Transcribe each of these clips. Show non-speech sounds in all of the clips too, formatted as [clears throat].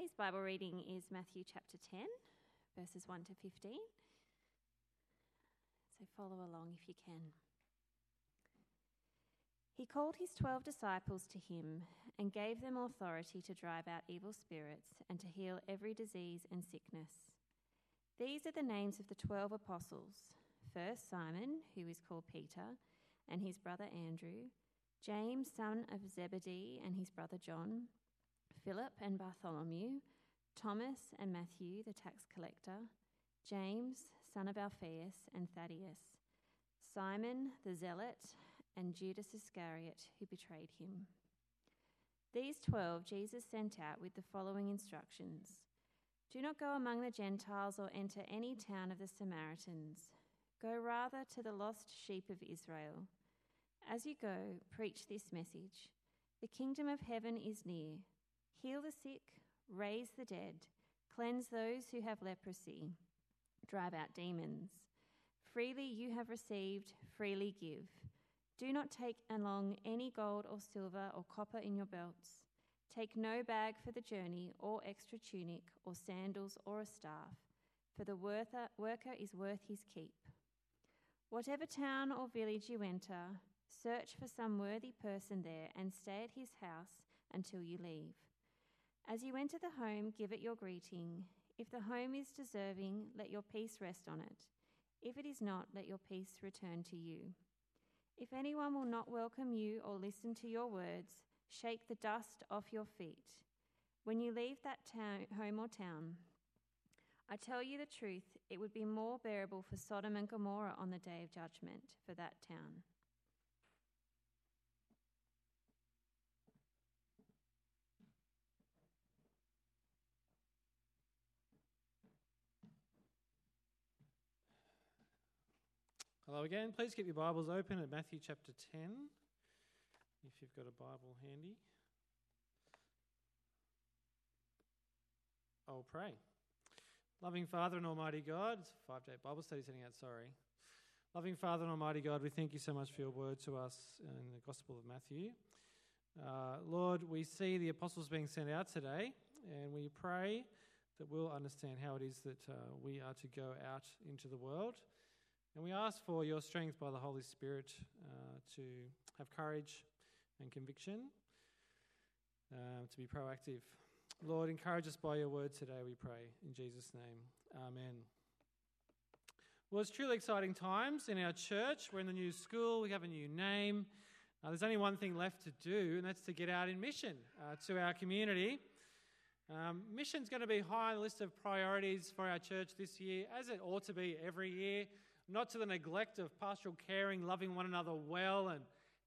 Today's Bible reading is Matthew chapter 10, verses 1 to 15. So follow along if you can. He called his twelve disciples to him and gave them authority to drive out evil spirits and to heal every disease and sickness. These are the names of the twelve apostles. First, Simon, who is called Peter, and his brother Andrew, James, son of Zebedee, and his brother John. Philip and Bartholomew, Thomas and Matthew, the tax collector, James, son of Alphaeus, and Thaddeus, Simon the zealot, and Judas Iscariot, who betrayed him. These twelve Jesus sent out with the following instructions Do not go among the Gentiles or enter any town of the Samaritans. Go rather to the lost sheep of Israel. As you go, preach this message The kingdom of heaven is near. Heal the sick, raise the dead, cleanse those who have leprosy, drive out demons. Freely you have received, freely give. Do not take along any gold or silver or copper in your belts. Take no bag for the journey, or extra tunic, or sandals, or a staff, for the worker is worth his keep. Whatever town or village you enter, search for some worthy person there and stay at his house until you leave. As you enter the home, give it your greeting. If the home is deserving, let your peace rest on it. If it is not, let your peace return to you. If anyone will not welcome you or listen to your words, shake the dust off your feet. When you leave that town, home or town, I tell you the truth, it would be more bearable for Sodom and Gomorrah on the day of judgment for that town. Hello again. Please keep your Bibles open at Matthew chapter 10, if you've got a Bible handy. I'll pray. Loving Father and Almighty God, five day Bible study setting out, sorry. Loving Father and Almighty God, we thank you so much for your word to us in the Gospel of Matthew. Uh, Lord, we see the apostles being sent out today, and we pray that we'll understand how it is that uh, we are to go out into the world and we ask for your strength by the Holy Spirit uh, to have courage and conviction, uh, to be proactive. Lord, encourage us by your word today, we pray. In Jesus' name, amen. Well, it's truly exciting times in our church. We're in the new school, we have a new name. Uh, there's only one thing left to do, and that's to get out in mission uh, to our community. Um, mission's going to be high on the list of priorities for our church this year, as it ought to be every year not to the neglect of pastoral caring, loving one another well, and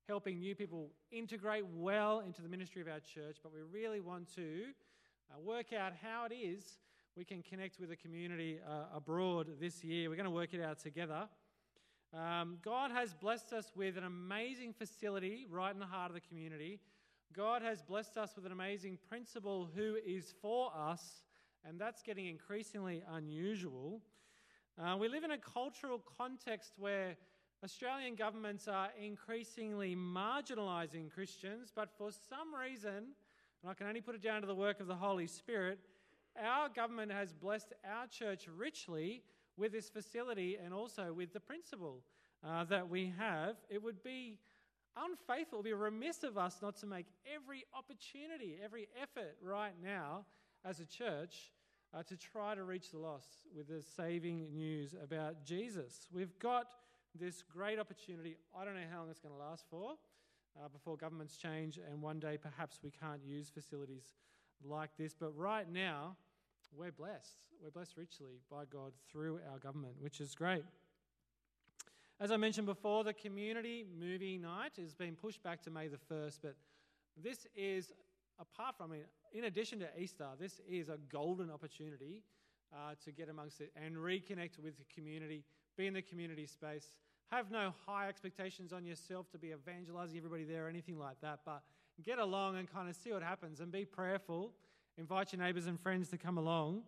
helping new people integrate well into the ministry of our church, but we really want to uh, work out how it is we can connect with the community uh, abroad this year. We're going to work it out together. Um, God has blessed us with an amazing facility right in the heart of the community. God has blessed us with an amazing principal who is for us, and that's getting increasingly unusual. Uh, we live in a cultural context where Australian governments are increasingly marginalising Christians, but for some reason, and I can only put it down to the work of the Holy Spirit, our government has blessed our church richly with this facility and also with the principal uh, that we have. It would be unfaithful, it would be remiss of us not to make every opportunity, every effort right now as a church uh, to try to reach the lost with the saving news about Jesus. We've got this great opportunity. I don't know how long it's going to last for uh, before governments change, and one day perhaps we can't use facilities like this. But right now, we're blessed. We're blessed richly by God through our government, which is great. As I mentioned before, the community movie night has been pushed back to May the 1st, but this is apart from, I mean, in addition to Easter, this is a golden opportunity uh, to get amongst it and reconnect with the community, be in the community space. Have no high expectations on yourself to be evangelizing everybody there or anything like that, but get along and kind of see what happens and be prayerful. Invite your neighbors and friends to come along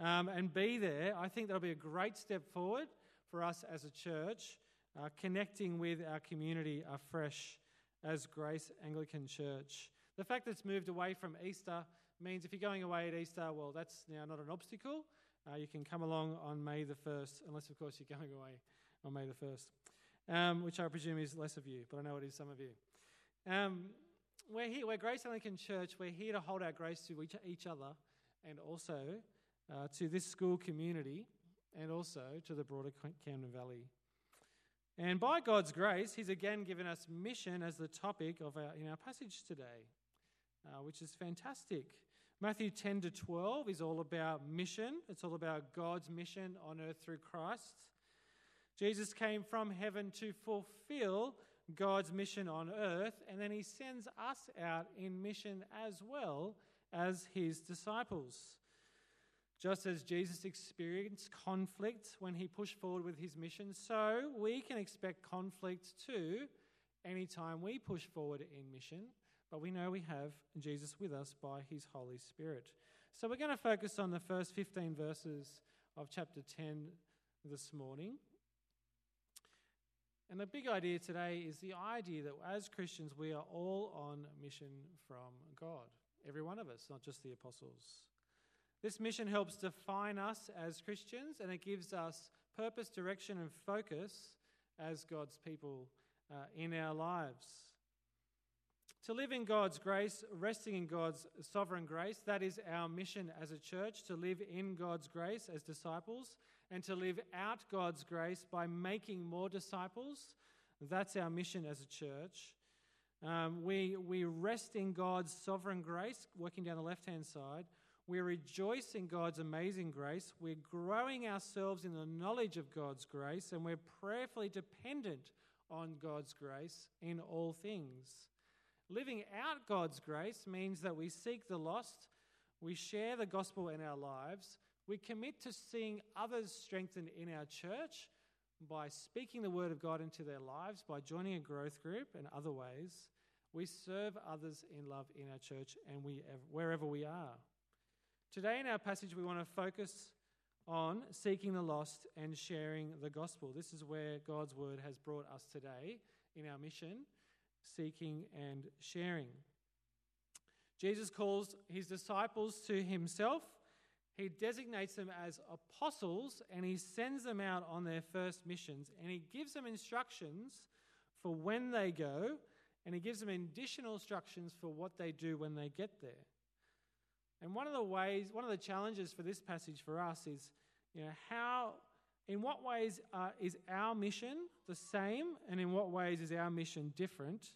um, and be there. I think that'll be a great step forward for us as a church, uh, connecting with our community afresh as Grace Anglican Church. The fact that it's moved away from Easter means if you're going away at Easter, well, that's now not an obstacle. Uh, you can come along on May the 1st, unless, of course, you're going [laughs] away on May the 1st, um, which I presume is less of you, but I know it is some of you. Um, we're here, we're Grace Anglican Church. We're here to hold our grace to each, each other and also uh, to this school community and also to the broader Camden Valley. And by God's grace, He's again given us mission as the topic of our, in our passage today, uh, which is fantastic. Matthew 10 to 12 is all about mission. It's all about God's mission on earth through Christ. Jesus came from heaven to fulfill God's mission on earth, and then he sends us out in mission as well as his disciples. Just as Jesus experienced conflict when he pushed forward with his mission, so we can expect conflict too anytime we push forward in mission. But we know we have Jesus with us by his Holy Spirit. So we're going to focus on the first 15 verses of chapter 10 this morning. And the big idea today is the idea that as Christians, we are all on mission from God. Every one of us, not just the apostles. This mission helps define us as Christians and it gives us purpose, direction, and focus as God's people uh, in our lives. To live in God's grace, resting in God's sovereign grace, that is our mission as a church, to live in God's grace as disciples and to live out God's grace by making more disciples. That's our mission as a church. Um, we, we rest in God's sovereign grace, working down the left hand side. We rejoice in God's amazing grace. We're growing ourselves in the knowledge of God's grace, and we're prayerfully dependent on God's grace in all things. Living out God's grace means that we seek the lost, we share the gospel in our lives, we commit to seeing others strengthened in our church by speaking the word of God into their lives, by joining a growth group and other ways. We serve others in love in our church and we, wherever we are. Today in our passage, we want to focus on seeking the lost and sharing the gospel. This is where God's word has brought us today in our mission, seeking and sharing. Jesus calls his disciples to himself he designates them as apostles and he sends them out on their first missions and he gives them instructions for when they go and he gives them additional instructions for what they do when they get there. And one of the ways, one of the challenges for this passage for us is, you know, how, in what ways uh, is our mission the same, and in what ways is our mission different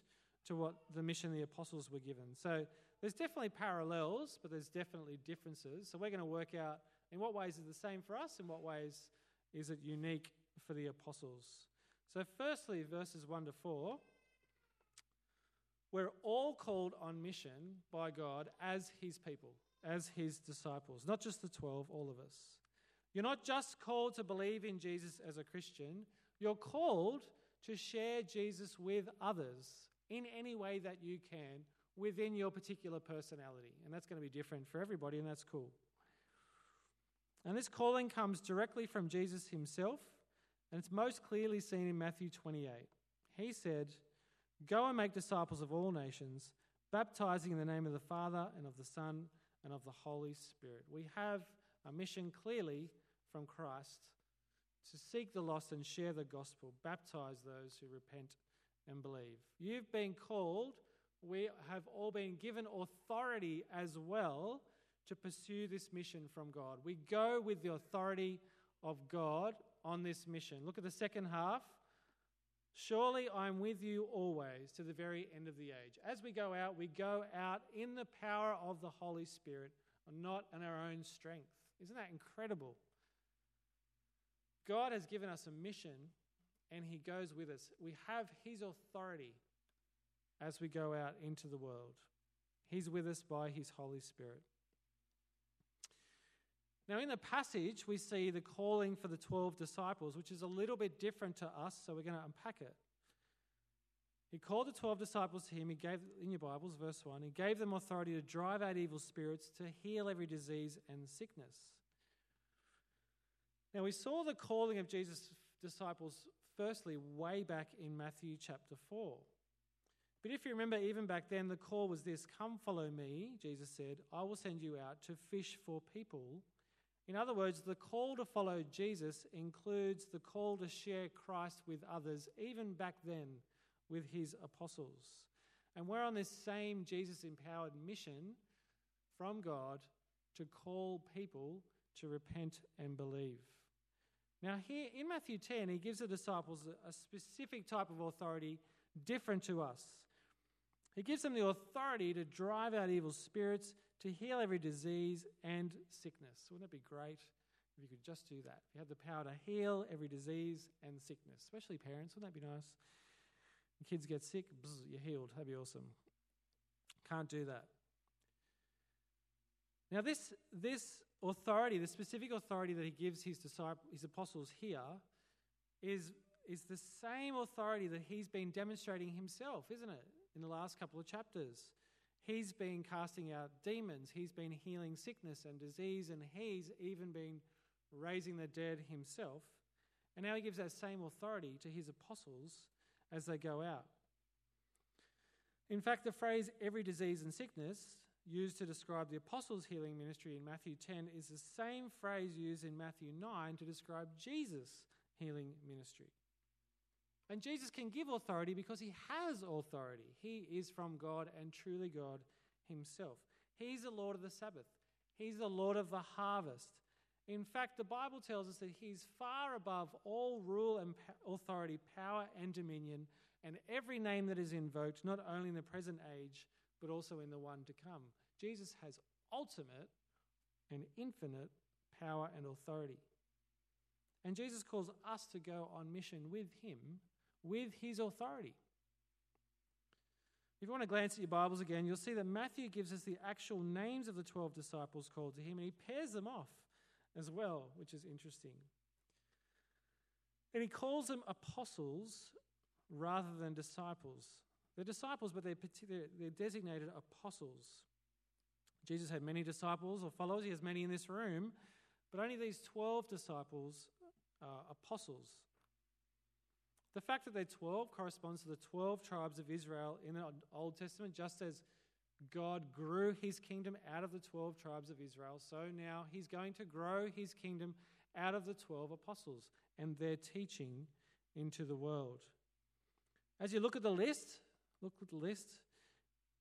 to what the mission the apostles were given? So there's definitely parallels, but there's definitely differences. So we're going to work out in what ways is the same for us, in what ways is it unique for the apostles. So, firstly, verses 1 to 4, we're all called on mission by God as his people, as his disciples, not just the 12, all of us. You're not just called to believe in Jesus as a Christian, you're called to share Jesus with others in any way that you can within your particular personality. And that's going to be different for everybody, and that's cool. And this calling comes directly from Jesus himself, and it's most clearly seen in Matthew 28. He said, Go and make disciples of all nations, baptizing in the name of the Father and of the Son and of the Holy Spirit. We have a mission clearly from Christ to seek the lost and share the gospel, baptize those who repent and believe. You've been called we have all been given authority as well to pursue this mission from God. We go with the authority of God on this mission. Look at the second half. Surely I'm with you always to the very end of the age. As we go out, we go out in the power of the Holy Spirit, not in our own strength. Isn't that incredible? God has given us a mission and He goes with us. We have His authority as we go out into the world. He's with us by His Holy Spirit. Now, in the passage, we see the calling for the 12 disciples, which is a little bit different to us, so we're going to unpack it. He called the 12 disciples to him. He gave, in your Bibles, verse 1, he gave them authority to drive out evil spirits, to heal every disease and sickness. Now, we saw the calling of Jesus' disciples firstly way back in Matthew chapter 4. But if you remember, even back then, the call was this Come follow me, Jesus said, I will send you out to fish for people. In other words, the call to follow Jesus includes the call to share Christ with others, even back then with his apostles. And we're on this same Jesus empowered mission from God to call people to repent and believe. Now, here in Matthew 10, he gives the disciples a specific type of authority different to us. He gives them the authority to drive out evil spirits, to heal every disease and sickness. Wouldn't it be great if you could just do that? If you had the power to heal every disease and sickness, especially parents, wouldn't that be nice? When kids get sick, bzz, you're healed. That'd be awesome. Can't do that. Now, this, this authority, the specific authority that he gives his, disciples, his apostles here, is, is the same authority that he's been demonstrating himself, isn't it, in the last couple of chapters? He's been casting out demons, he's been healing sickness and disease, and he's even been raising the dead himself. And now he gives that same authority to his apostles as they go out. In fact, the phrase every disease and sickness used to describe the apostles' healing ministry in Matthew 10 is the same phrase used in Matthew 9 to describe Jesus' healing ministry. And Jesus can give authority because he has authority. He is from God and truly God himself. He's the Lord of the Sabbath, he's the Lord of the harvest. In fact, the Bible tells us that he's far above all rule and authority, power and dominion, and every name that is invoked, not only in the present age, but also in the one to come. Jesus has ultimate and infinite power and authority. And Jesus calls us to go on mission with him, with his authority. If you want to glance at your Bibles again, you'll see that Matthew gives us the actual names of the 12 disciples called to him, and he pairs them off as well, which is interesting. And he calls them apostles rather than disciples. They're disciples, but they're, they're designated apostles. Jesus had many disciples or followers, he has many in this room, but only these 12 disciples are apostles. The fact that they're 12 corresponds to the 12 tribes of Israel in the Old Testament, just as God grew his kingdom out of the 12 tribes of Israel, so now he's going to grow his kingdom out of the 12 apostles and their teaching into the world. As you look at the list, Look at the list.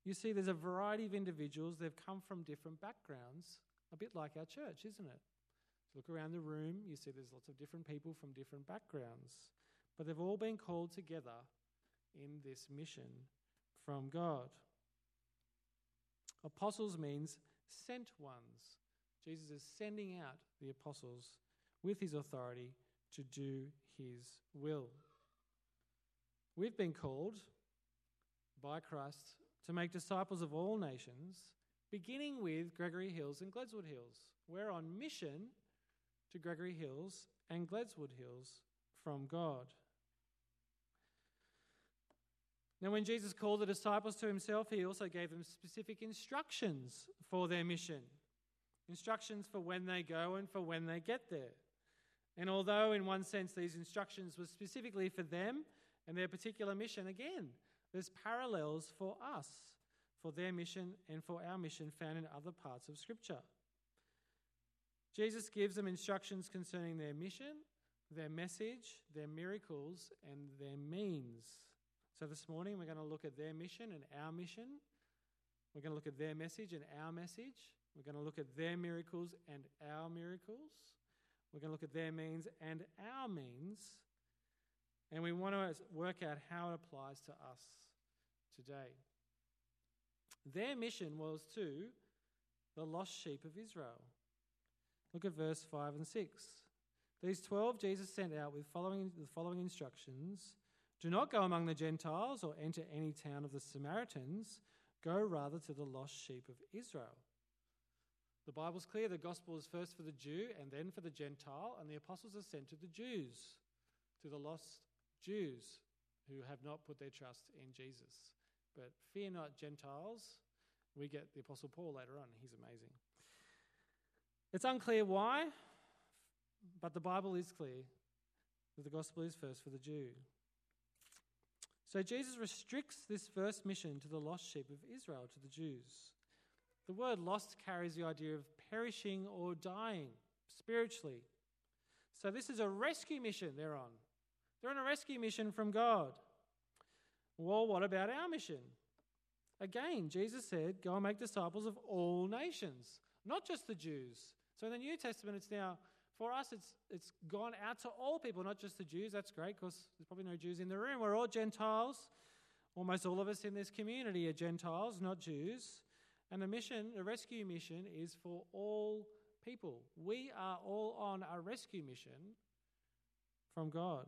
You see, there's a variety of individuals. They've come from different backgrounds, a bit like our church, isn't it? Look around the room, you see there's lots of different people from different backgrounds, but they've all been called together in this mission from God. Apostles means sent ones. Jesus is sending out the apostles with his authority to do his will. We've been called by Christ to make disciples of all nations, beginning with Gregory Hills and Gledswood Hills. We're on mission to Gregory Hills and Gledswood Hills from God. Now, when Jesus called the disciples to himself, he also gave them specific instructions for their mission instructions for when they go and for when they get there. And although, in one sense, these instructions were specifically for them and their particular mission, again, there's parallels for us, for their mission and for our mission found in other parts of Scripture. Jesus gives them instructions concerning their mission, their message, their miracles, and their means. So this morning we're going to look at their mission and our mission. We're going to look at their message and our message. We're going to look at their miracles and our miracles. We're going to look at their means and our means. And we want to work out how it applies to us today. Their mission was to the lost sheep of Israel. Look at verse 5 and 6. These 12 Jesus sent out with following, the following instructions Do not go among the Gentiles or enter any town of the Samaritans, go rather to the lost sheep of Israel. The Bible's clear the gospel is first for the Jew and then for the Gentile, and the apostles are sent to the Jews, to the lost Jews who have not put their trust in Jesus. But fear not, Gentiles. We get the Apostle Paul later on. He's amazing. It's unclear why, but the Bible is clear that the gospel is first for the Jew. So Jesus restricts this first mission to the lost sheep of Israel, to the Jews. The word lost carries the idea of perishing or dying spiritually. So this is a rescue mission they're on. They're on a rescue mission from God. Well, what about our mission? Again, Jesus said, Go and make disciples of all nations, not just the Jews. So in the New Testament, it's now, for us, it's, it's gone out to all people, not just the Jews. That's great because there's probably no Jews in the room. We're all Gentiles. Almost all of us in this community are Gentiles, not Jews. And the mission, the rescue mission, is for all people. We are all on a rescue mission from God.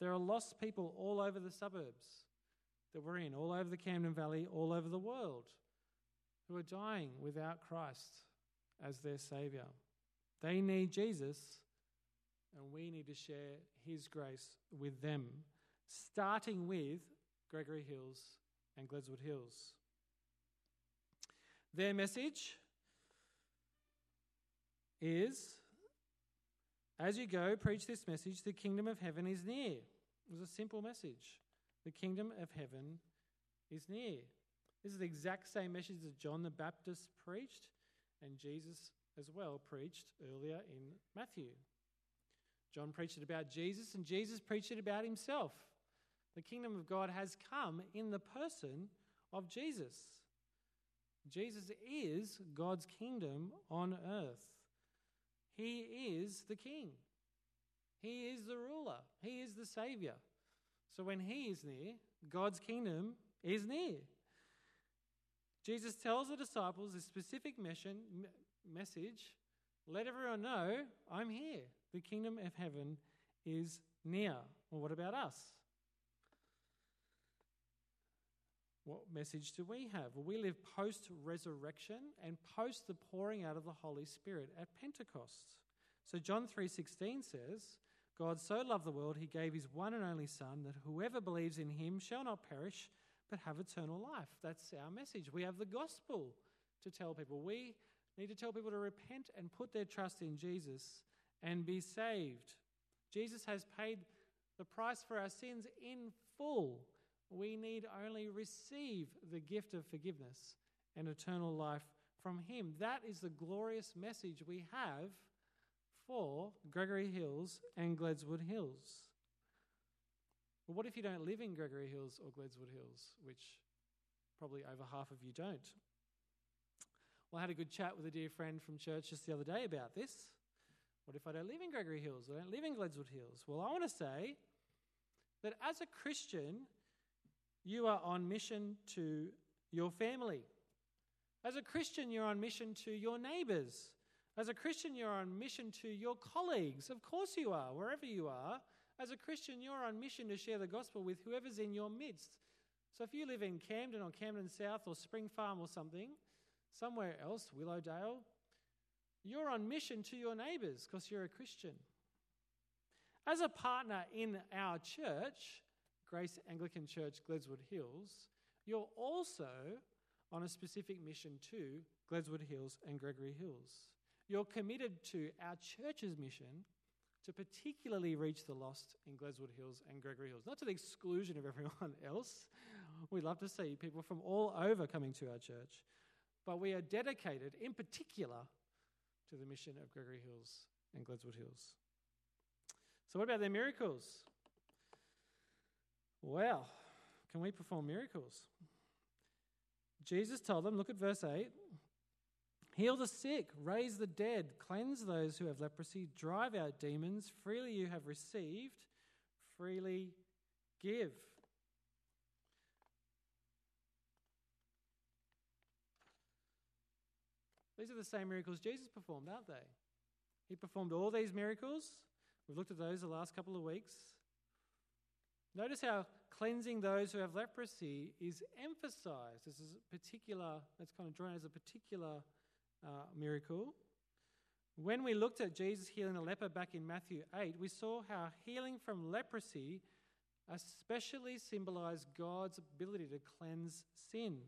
There are lost people all over the suburbs that we're in, all over the Camden Valley, all over the world, who are dying without Christ as their Saviour. They need Jesus, and we need to share His grace with them, starting with Gregory Hills and Gledswood Hills. Their message is as you go, preach this message the kingdom of heaven is near. It was a simple message. The kingdom of heaven is near. This is the exact same message that John the Baptist preached and Jesus as well preached earlier in Matthew. John preached it about Jesus, and Jesus preached it about himself. The kingdom of God has come in the person of Jesus. Jesus is God's kingdom on earth. He is the king. He is the ruler. He is the savior. So when he is near, God's kingdom is near. Jesus tells the disciples a specific mission, message let everyone know I'm here. The kingdom of heaven is near. Well, what about us? What message do we have? Well, we live post resurrection and post the pouring out of the Holy Spirit at Pentecost. So John 3:16 says, God so loved the world he gave his one and only son that whoever believes in him shall not perish but have eternal life. That's our message. We have the gospel to tell people. We need to tell people to repent and put their trust in Jesus and be saved. Jesus has paid the price for our sins in full. We need only receive the gift of forgiveness and eternal life from Him. That is the glorious message we have for Gregory Hills and Gledswood Hills. But what if you don't live in Gregory Hills or Gledswood Hills, which probably over half of you don't? Well, I had a good chat with a dear friend from church just the other day about this. What if I don't live in Gregory Hills? I don't live in Gledswood Hills? Well, I want to say that as a Christian, you are on mission to your family. As a Christian, you're on mission to your neighbors. As a Christian, you're on mission to your colleagues. Of course, you are, wherever you are. As a Christian, you're on mission to share the gospel with whoever's in your midst. So if you live in Camden or Camden South or Spring Farm or something, somewhere else, Willowdale, you're on mission to your neighbours because you're a Christian. As a partner in our church, Grace Anglican Church, Gledswood Hills, you're also on a specific mission to Gledswood Hills and Gregory Hills. You're committed to our church's mission to particularly reach the lost in Gledswood Hills and Gregory Hills, not to the exclusion of everyone [laughs] else. We love to see people from all over coming to our church, but we are dedicated in particular to the mission of Gregory Hills and Gledswood Hills. So, what about their miracles? Well, can we perform miracles? Jesus told them, look at verse 8 heal the sick, raise the dead, cleanse those who have leprosy, drive out demons. Freely you have received, freely give. These are the same miracles Jesus performed, aren't they? He performed all these miracles. We've looked at those the last couple of weeks. Notice how cleansing those who have leprosy is emphasized. This is a particular, that's kind of drawn as a particular uh, miracle. When we looked at Jesus healing the leper back in Matthew 8, we saw how healing from leprosy especially symbolized God's ability to cleanse sin.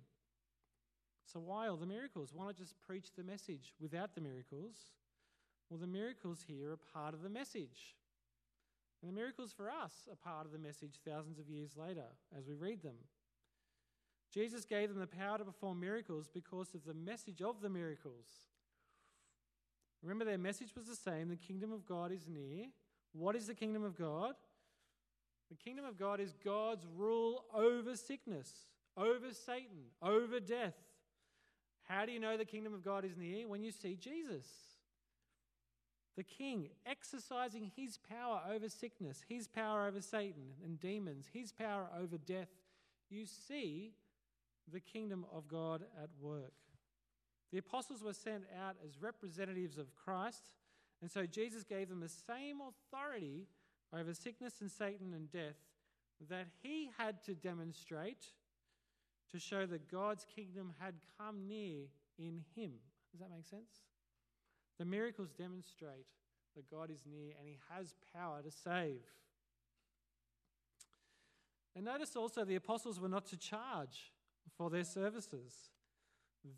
So, why all the miracles? Why not just preach the message without the miracles? Well, the miracles here are part of the message. And the miracles for us are part of the message thousands of years later as we read them. Jesus gave them the power to perform miracles because of the message of the miracles. Remember, their message was the same the kingdom of God is near. What is the kingdom of God? The kingdom of God is God's rule over sickness, over Satan, over death. How do you know the kingdom of God is near? When you see Jesus, the king exercising his power over sickness, his power over Satan and demons, his power over death. You see the kingdom of God at work. The apostles were sent out as representatives of Christ, and so Jesus gave them the same authority over sickness and Satan and death that he had to demonstrate to show that God's kingdom had come near in him. Does that make sense? The miracles demonstrate that God is near and he has power to save. And notice also the apostles were not to charge for their services.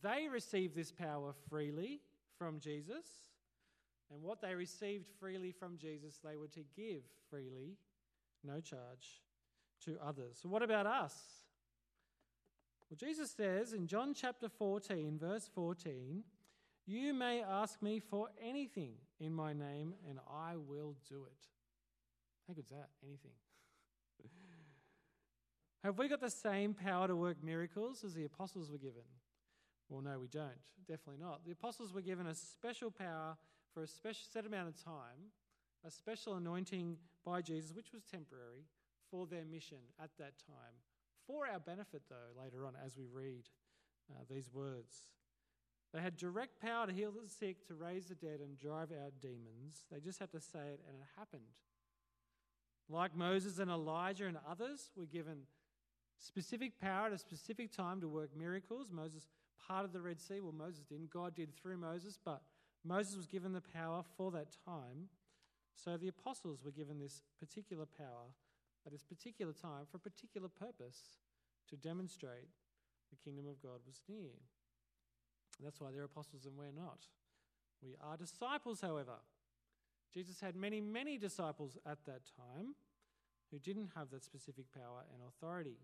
They received this power freely from Jesus, and what they received freely from Jesus, they were to give freely, no charge, to others. So, what about us? Well, Jesus says in John chapter 14, verse 14, You may ask me for anything in my name, and I will do it. How good's that? Anything. [laughs] Have we got the same power to work miracles as the apostles were given? Well, no, we don't. Definitely not. The apostles were given a special power for a special set amount of time, a special anointing by Jesus, which was temporary, for their mission at that time. For our benefit, though, later on as we read uh, these words. They had direct power to heal the sick, to raise the dead, and drive out demons. They just had to say it, and it happened. Like Moses and Elijah and others were given specific power at a specific time to work miracles. Moses parted the Red Sea. Well, Moses didn't. God did through Moses, but Moses was given the power for that time. So the apostles were given this particular power at this particular time for a particular purpose to demonstrate the kingdom of God was near. That's why they're apostles and we're not. We are disciples, however. Jesus had many, many disciples at that time who didn't have that specific power and authority.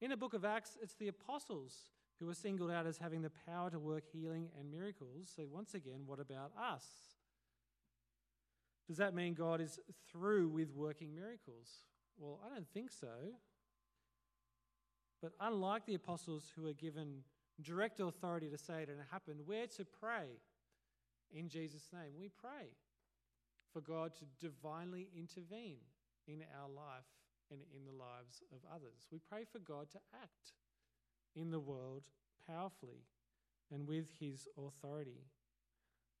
In the book of Acts, it's the apostles who are singled out as having the power to work healing and miracles. So, once again, what about us? Does that mean God is through with working miracles? Well, I don't think so. But unlike the apostles who are given direct authority to say it and it happened, we're to pray in Jesus' name. We pray for God to divinely intervene in our life and in the lives of others. We pray for God to act in the world powerfully and with his authority.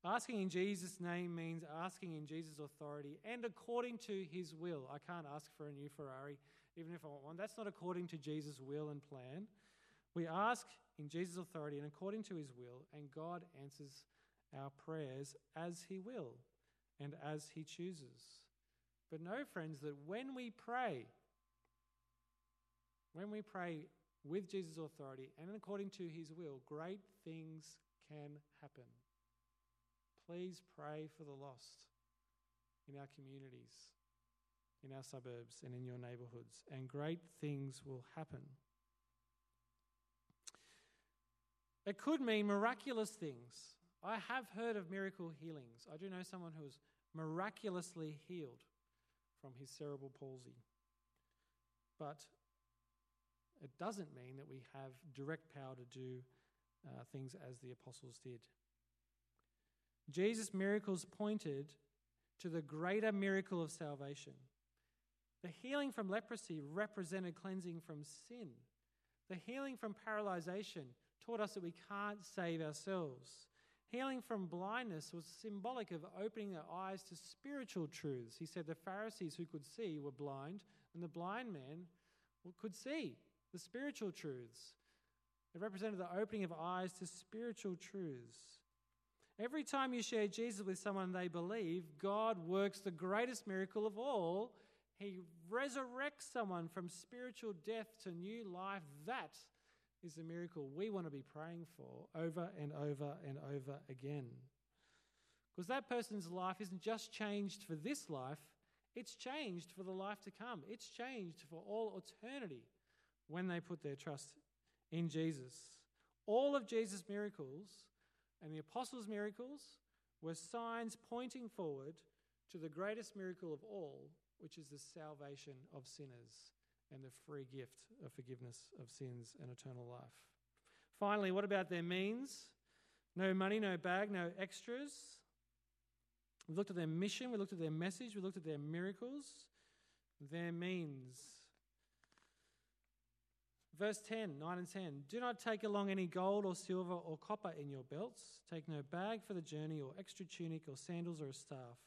Asking in Jesus' name means asking in Jesus' authority and according to his will. I can't ask for a new Ferrari, even if I want one. That's not according to Jesus' will and plan. We ask in Jesus' authority and according to his will, and God answers our prayers as he will and as he chooses. But know, friends, that when we pray, when we pray with Jesus' authority and according to his will, great things can happen. Please pray for the lost in our communities, in our suburbs, and in your neighborhoods, and great things will happen. It could mean miraculous things. I have heard of miracle healings. I do know someone who was miraculously healed from his cerebral palsy. But it doesn't mean that we have direct power to do uh, things as the apostles did. Jesus' miracles pointed to the greater miracle of salvation. The healing from leprosy represented cleansing from sin. The healing from paralyzation taught us that we can't save ourselves. Healing from blindness was symbolic of opening their eyes to spiritual truths. He said the Pharisees who could see were blind, and the blind man could see the spiritual truths. It represented the opening of eyes to spiritual truths. Every time you share Jesus with someone they believe, God works the greatest miracle of all. He resurrects someone from spiritual death to new life. That is the miracle we want to be praying for over and over and over again. Because that person's life isn't just changed for this life, It's changed for the life to come. It's changed for all eternity when they put their trust in Jesus. All of Jesus' miracles and the apostles' miracles were signs pointing forward to the greatest miracle of all, which is the salvation of sinners and the free gift of forgiveness of sins and eternal life. Finally, what about their means? No money, no bag, no extras. We looked at their mission, we looked at their message, we looked at their miracles, their means. Verse 10, 9 and 10. Do not take along any gold or silver or copper in your belts. Take no bag for the journey, or extra tunic, or sandals, or a staff,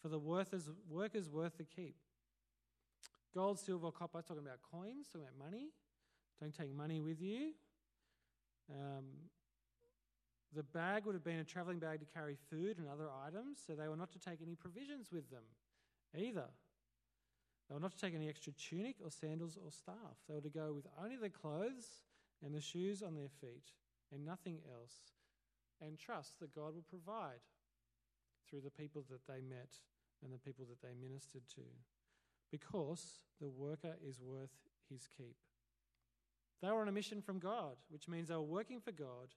for the work is, work is worth the keep. Gold, silver, copper, I was talking about coins, talking about money. Don't take money with you. Um, the bag would have been a travelling bag to carry food and other items, so they were not to take any provisions with them either. They were not to take any extra tunic or sandals or staff. They were to go with only the clothes and the shoes on their feet and nothing else, and trust that God will provide through the people that they met and the people that they ministered to, because the worker is worth his keep. They were on a mission from God, which means they were working for God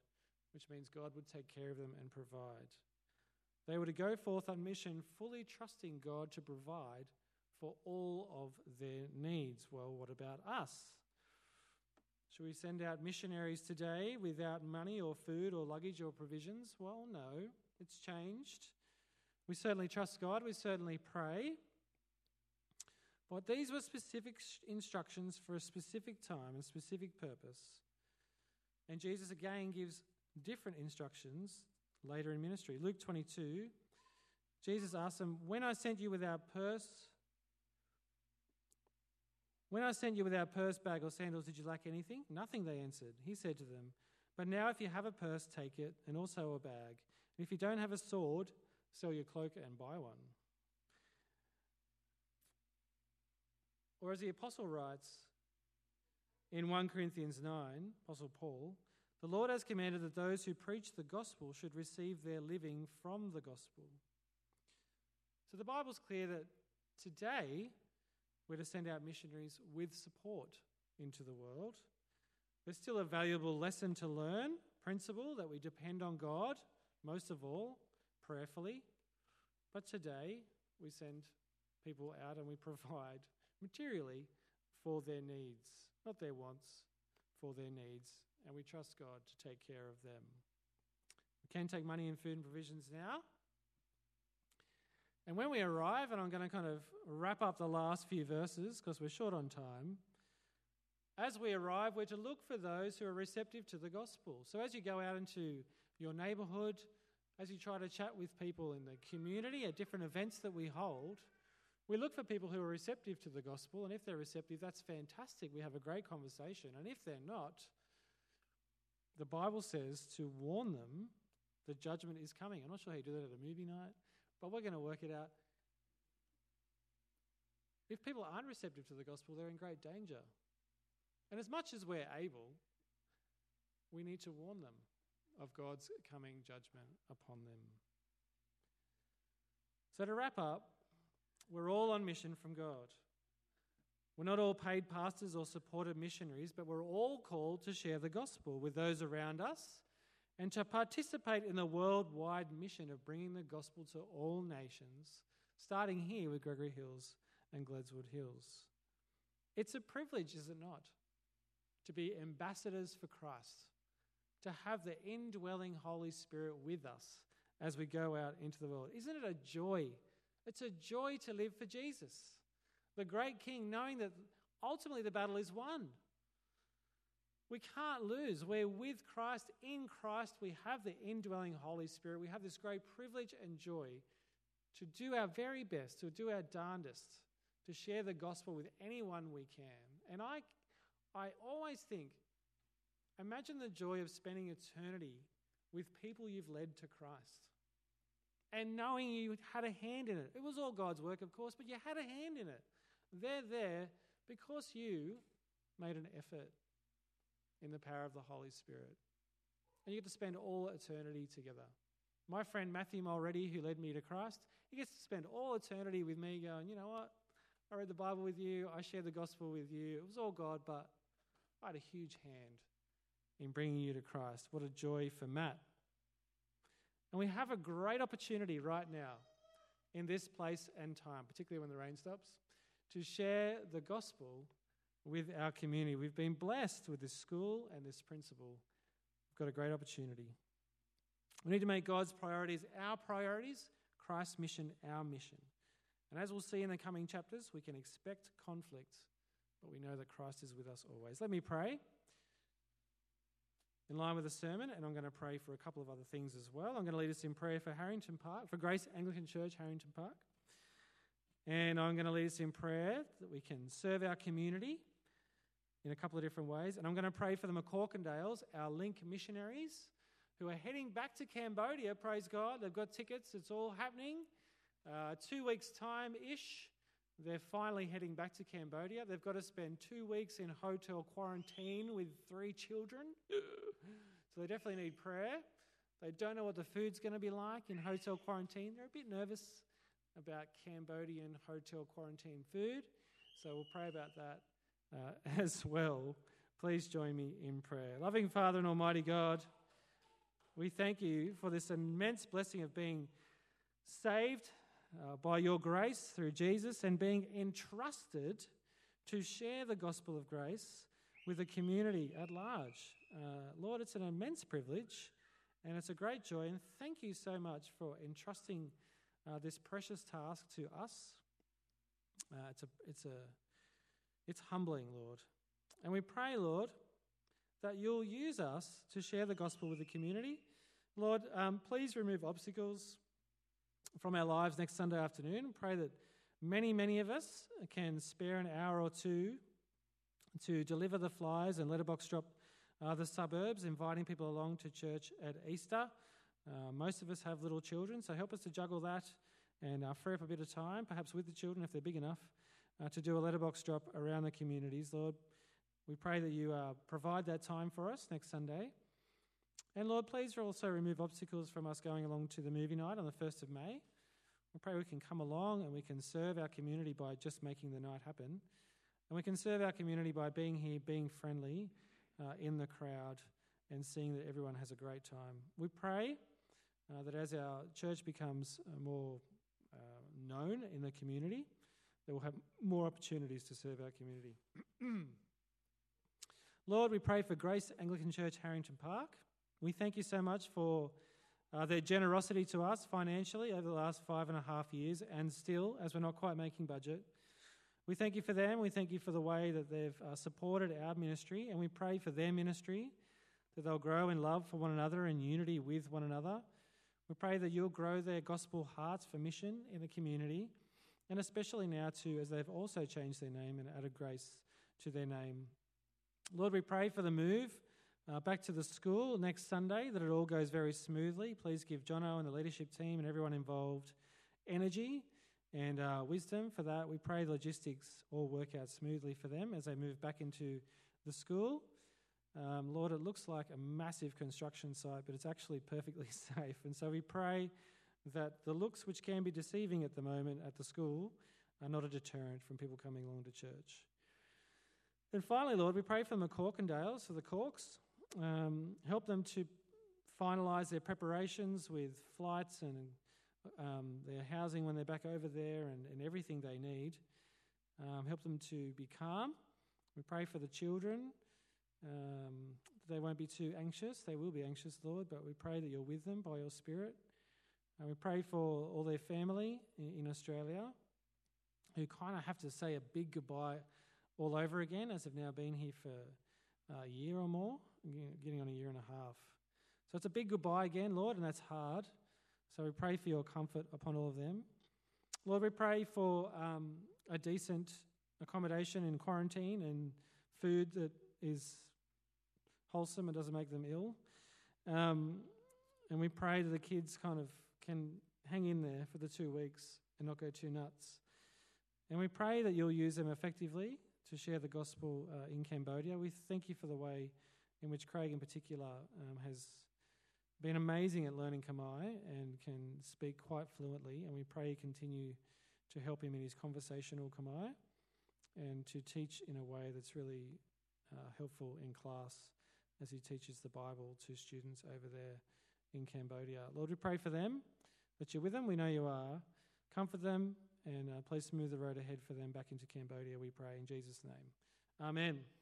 which means God would take care of them and provide. They were to go forth on mission, fully trusting God to provide for all of their needs. Well, what about us? Should we send out missionaries today without money or food or luggage or provisions? Well, no, it's changed. We certainly trust God, we certainly pray. But these were specific instructions for a specific time and specific purpose. And Jesus again gives different instructions later in ministry. Luke 22, Jesus asked them, When I sent you without purse, when I sent you without purse, bag, or sandals, did you lack anything? Nothing, they answered. He said to them, But now if you have a purse, take it, and also a bag. And if you don't have a sword, sell your cloak and buy one. Or as the apostle writes in 1 Corinthians 9, Apostle Paul, the Lord has commanded that those who preach the gospel should receive their living from the gospel. So the Bible's clear that today we're to send out missionaries with support into the world. There's still a valuable lesson to learn, principle that we depend on God, most of all, prayerfully. But today we send people out and we [laughs] provide materially for their needs, not their wants, for their needs and we trust God to take care of them. We can take money and food and provisions now. And when we arrive, and I'm going to kind of wrap up the last few verses because we're short on time. As we arrive, we're to look for those who are receptive to the gospel. So as you go out into your neighborhood, as you try to chat with people in the community at different events that we hold, we look for people who are receptive to the gospel. And if they're receptive, that's fantastic. We have a great conversation. And if they're not, the Bible says to warn them the judgment is coming. I'm not sure how you do that at a movie night, but we're going to work it out. If people aren't receptive to the gospel, they're in great danger. And as much as we're able, we need to warn them of God's coming judgment upon them. So, to wrap up, we're all on mission from God. We're not all paid pastors or supported missionaries, but we're all called to share the gospel with those around us and to participate in the worldwide mission of bringing the gospel to all nations, starting here with Gregory Hills and Gledswood Hills. It's a privilege, is it not, to be ambassadors for Christ, to have the indwelling Holy Spirit with us as we go out into the world. Isn't it a joy? It's a joy to live for Jesus the great king, knowing that ultimately the battle is won. We can't lose. We're with Christ. In Christ, we have the indwelling Holy Spirit. We have this great privilege and joy to do our very best, to do our darndest, to share the gospel with anyone we can. And I, I always think, imagine the joy of spending eternity with people you've led to Christ. And knowing you had a hand in it. It was all God's work, of course, but you had a hand in it. They're there because you made an effort in the power of the Holy Spirit. And you get to spend all eternity together My friend Matthew Mulready, who led me to Christ, he gets to spend all eternity with me going, you know what? I read the Bible with you, I shared the gospel with you. It was all God, but I had a huge hand in bringing you to Christ. What a joy for Matt. And we have a great opportunity right now in this place and time, particularly when the rain stops, to share the gospel with our community. We've been blessed with this school and this principal. We've got a great opportunity. We need to make God's priorities our priorities, Christ's mission our mission. And as we'll see in the coming chapters, we can expect conflict, but we know that Christ is with us always. Let me pray in line with the sermon, and I'm going to pray for a couple of other things as well. I'm going to lead us in prayer for Harrington Park, for Grace Anglican Church, Harrington Park. And I'm going to lead us in prayer that we can serve our community in a couple of different ways. And I'm going to pray for the McCorkindales, our link missionaries, who are heading back to Cambodia. Praise God. They've got tickets, it's all happening. Uh, two weeks' time ish, they're finally heading back to Cambodia. They've got to spend two weeks in hotel quarantine with three children. [laughs] so they definitely need prayer. They don't know what the food's going to be like in hotel quarantine. They're a bit nervous about Cambodian hotel quarantine food. So we'll pray about that uh, [laughs] as well. Please join me in prayer. Loving Father and Almighty God, we thank you for this immense blessing of being saved uh, by your grace through Jesus and being entrusted to share the gospel of grace with the community at large. Uh, Lord, it's an immense privilege and it's a great joy. And thank you so much for entrusting uh, this precious task to us. Uh, it's, a, it's, a, it's humbling, Lord. And we pray, Lord, that you'll use us to share the gospel with the community. Lord, um, please remove obstacles from our lives next Sunday afternoon. Pray that many, many of us can spare an hour or two to deliver the flyers and letterbox drop uh, the suburbs, inviting people along to church at Easter. Uh, most of us have little children, so help us to juggle that and uh, free up a bit of time, perhaps with the children if they're big enough, uh, to do a letterbox drop around the communities. Lord, we pray that you uh, provide that time for us next Sunday. And Lord, please also remove obstacles from us going along to the movie night on the 1st of May. We pray we can come along and we can serve our community by just making the night happen. And we can serve our community by being here, being friendly uh, in the crowd, and seeing that everyone has a great time. We pray uh, that as our church becomes uh, more uh, known in the community, that we'll have more opportunities to serve our community. [clears throat] Lord, we pray for Grace Anglican Church, Harrington Park. We thank you so much for uh, their generosity to us financially over the last five and a half years, and still, as we're not quite making budget. We thank you for them. We thank you for the way that they've uh, supported our ministry, and we pray for their ministry that they'll grow in love for one another and unity with one another. We pray that you'll grow their gospel hearts for mission in the community, and especially now, too, as they've also changed their name and added grace to their name. Lord, we pray for the move uh, back to the school next Sunday, that it all goes very smoothly. Please give Jono and the leadership team and everyone involved energy and uh, wisdom for that. We pray logistics all work out smoothly for them as they move back into the school. Um, Lord, it looks like a massive construction site, but it's actually perfectly [laughs] safe. And so we pray that the looks which can be deceiving at the moment at the school are not a deterrent from people coming along to church. And finally, Lord, we pray for the McCorkindales, for the Corks um, help them to finalise their preparations with flights and um, their housing when they're back over there and, and everything they need. Um, help them to be calm. We pray for the children. Um, they won't be too anxious. They will be anxious, Lord, but we pray that you're with them by your Spirit. And we pray for all their family in, Australia who kind of have to say a big goodbye all over again as they've now been here for a year or more getting on a year and a half. So it's a big goodbye again, Lord, and that's hard. So we pray for your comfort upon all of them. Lord, we pray for um, a decent accommodation in quarantine and food that is wholesome and doesn't make them ill. Um, and we pray that the kids kind of can hang in there for the two weeks and not go too nuts. And we pray that you'll use them effectively to share the gospel uh, in Cambodia. We thank you for the way in which Craig, in particular, um, has been amazing at learning Khmer and can speak quite fluently, and we pray you continue to help him in his conversational Khmer and to teach in a way that's really uh, helpful in class as he teaches the Bible to students over there in Cambodia. Lord, we pray for them, that you're with them. We know you are. Comfort them and uh, please smooth the road ahead for them back into Cambodia, we pray in Jesus' name. Amen.